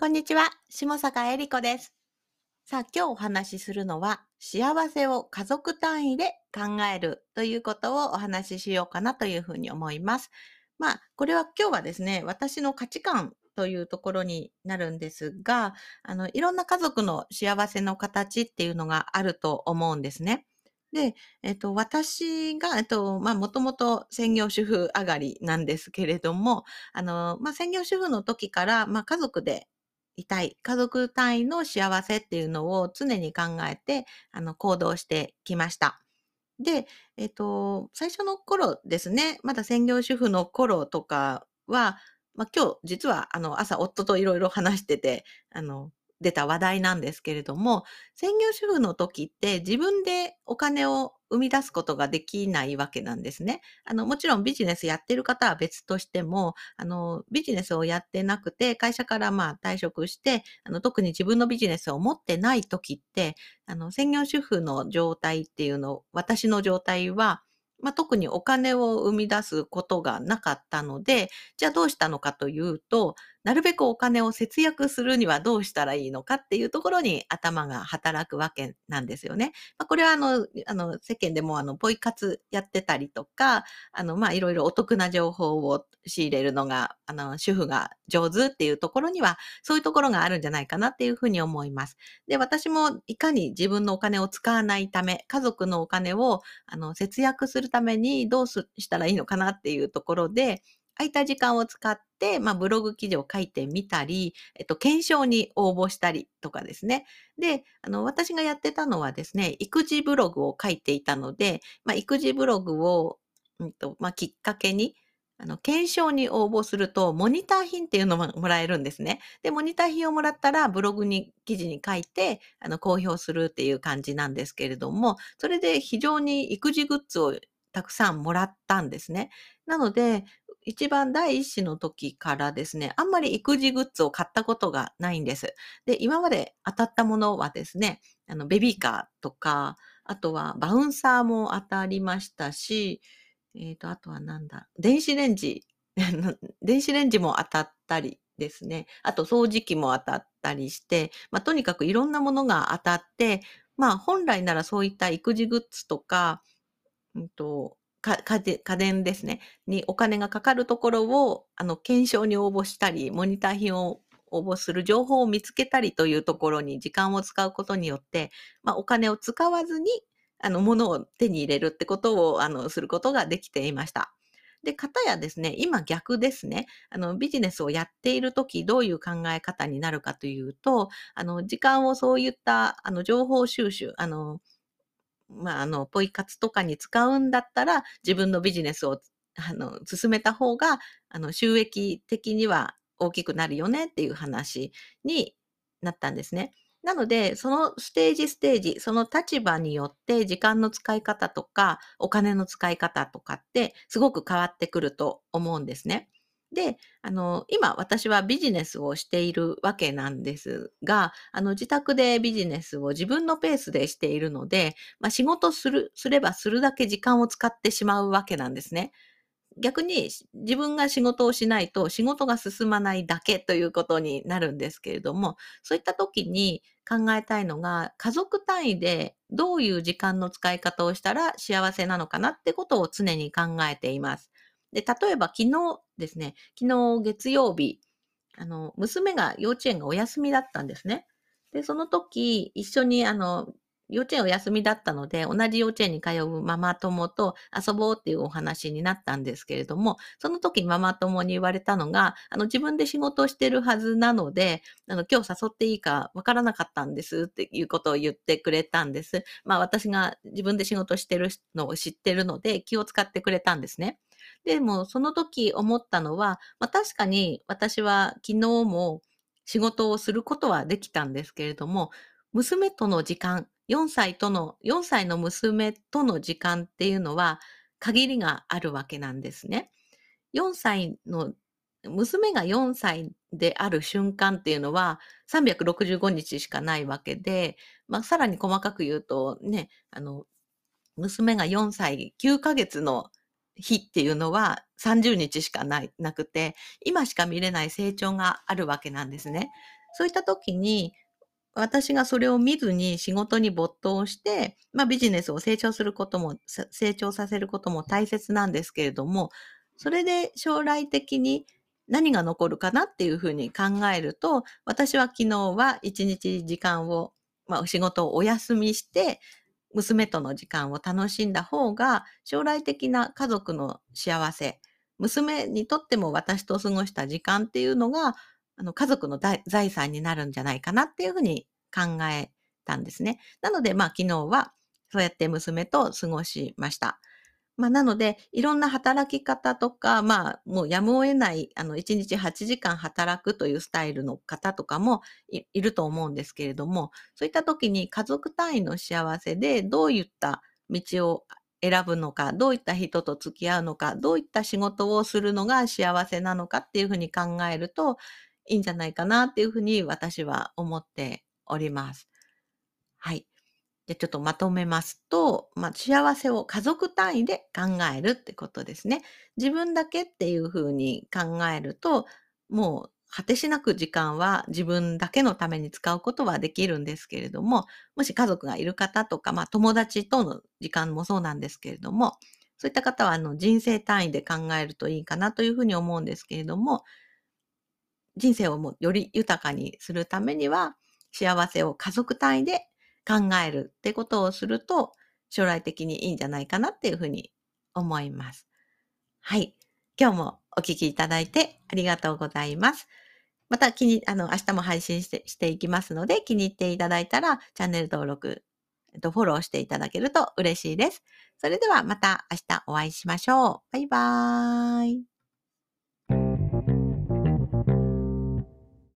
こんにちは、下坂恵理子です。さあ、今日お話しするのは、幸せを家族単位で考えるということをお話ししようかなというふうに思います。まあ、これは今日はですね、私の価値観というところになるんですが、あの、いろんな家族の幸せの形っていうのがあると思うんですね。で、えっと、私が、えっと、まあ、もともと専業主婦上がりなんですけれども、あの、まあ、専業主婦の時から、まあ、家族でいたい。家族単位の幸せっていうのを常に考えて、あの、行動してきました。で、えっ、と、最初の頃ですね、まだ専業主婦の頃とかは、まあ、今日実はあの朝夫といろいろ話してて、あの、出た話題なんですけれども、専業主婦の時って自分でお金を生み出すことができないわけなんですね。あの、もちろんビジネスやってる方は別としても、あの、ビジネスをやってなくて、会社からまあ退職して、あの、特に自分のビジネスを持ってない時って、あの、専業主婦の状態っていうの、私の状態は、まあ、特にお金を生み出すことがなかったので、じゃあどうしたのかというと、なるべくお金を節約するにはどうしたらいいのかっていうところに頭が働くわけなんですよね。まあ、これはあの、あの、世間でもあの、ポイ活やってたりとか、あの、まあ、いろいろお得な情報を仕入れるのが、あの、主婦が上手っていうところには、そういうところがあるんじゃないかなっていうふうに思います。で、私もいかに自分のお金を使わないため、家族のお金を、あの、節約するためにどうしたらいいのかなっていうところで、空いた時間を使って、まあ、ブログ記事を書いてみたり、えっと、検証に応募したりとかですね。で、あの、私がやってたのはですね、育児ブログを書いていたので、まあ、育児ブログを、うんと、まあ、きっかけに、あの、検証に応募すると、モニター品っていうのももらえるんですね。で、モニター品をもらったら、ブログに、記事に書いて、あの、公表するっていう感じなんですけれども、それで非常に育児グッズをたくさんもらったんですね。なので、一番第一子の時からですね、あんまり育児グッズを買ったことがないんです。で、今まで当たったものはですね、あの、ベビーカーとか、あとはバウンサーも当たりましたし、えっ、ー、と、あとはなんだ、電子レンジ、電子レンジも当たったりですね。あと掃除機も当たったりして、まあ、とにかくいろんなものが当たって、まあ、本来ならそういった育児グッズとか、うんと、家電ですね、にお金がかかるところを、あの、検証に応募したり、モニター品を応募する情報を見つけたりというところに時間を使うことによって、まあ、お金を使わずに、あの、物を手に入れるってことを、あの、することができていました。で、かたやですね、今逆ですね。あの、ビジネスをやっているとき、どういう考え方になるかというと、あの、時間をそういった、あの、情報収集、あの、まあ、あの、ポイ活とかに使うんだったら、自分のビジネスを、あの、進めた方が、あの、収益的には大きくなるよねっていう話になったんですね。なので、そのステージステージ、その立場によって時間の使い方とか、お金の使い方とかってすごく変わってくると思うんですね。で、あの、今私はビジネスをしているわけなんですが、あの、自宅でビジネスを自分のペースでしているので、まあ、仕事する、すればするだけ時間を使ってしまうわけなんですね。逆に自分が仕事をしないと仕事が進まないだけということになるんですけれども、そういった時に考えたいのが、家族単位でどういう時間の使い方をしたら幸せなのかなってことを常に考えています。で、例えば昨日ですね、昨日月曜日、あの、娘が幼稚園がお休みだったんですね。で、その時、一緒にあの、幼稚園お休みだったので、同じ幼稚園に通うママ友と遊ぼうっていうお話になったんですけれども、その時ママ友に言われたのが、あの、自分で仕事をしてるはずなので、あの、今日誘っていいかわからなかったんですっていうことを言ってくれたんです。まあ私が自分で仕事してるのを知ってるので気を使ってくれたんですね。でも、その時思ったのは、まあ確かに私は昨日も仕事をすることはできたんですけれども、娘との時間、4歳との、4歳の娘との時間っていうのは限りがあるわけなんですね。4歳の、娘が4歳である瞬間っていうのは365日しかないわけで、まあ、さらに細かく言うとね、あの、娘が4歳9ヶ月の日っていうのは30日しかないなくて、今しか見れない成長があるわけなんですね。そういった時に、私がそれを見ずに仕事に没頭して、まあビジネスを成長することも、成長させることも大切なんですけれども、それで将来的に何が残るかなっていうふうに考えると、私は昨日は一日時間を、まあ仕事をお休みして、娘との時間を楽しんだ方が、将来的な家族の幸せ、娘にとっても私と過ごした時間っていうのが、あの、家族の財産になるんじゃないかなっていうふうに考えたんですね。なので、まあ昨日はそうやって娘と過ごしました。まあ、なので、いろんな働き方とか、まあ、もうやむを得ない、あの、1日8時間働くというスタイルの方とかもいると思うんですけれども、そういった時に家族単位の幸せでどういった道を選ぶのか、どういった人と付き合うのか、どういった仕事をするのが幸せなのかっていうふうに考えるといいんじゃないかなっていうふうに私は思っております。はい。で、ちょっとまとめますと、まあ、幸せを家族単位で考えるってことですね。自分だけっていうふうに考えると、もう果てしなく時間は自分だけのために使うことはできるんですけれども、もし家族がいる方とか、まあ友達との時間もそうなんですけれども、そういった方はあの人生単位で考えるといいかなというふうに思うんですけれども、人生をもより豊かにするためには、幸せを家族単位で考えるってことをすると、将来的にいいんじゃないかなっていうふうに思います。はい。今日もお聞きいただいてありがとうございます。また気に、あの、明日も配信してしていきますので、気に入っていただいたら、チャンネル登録、えっと、フォローしていただけると嬉しいです。それではまた明日お会いしましょう。バイバーイ。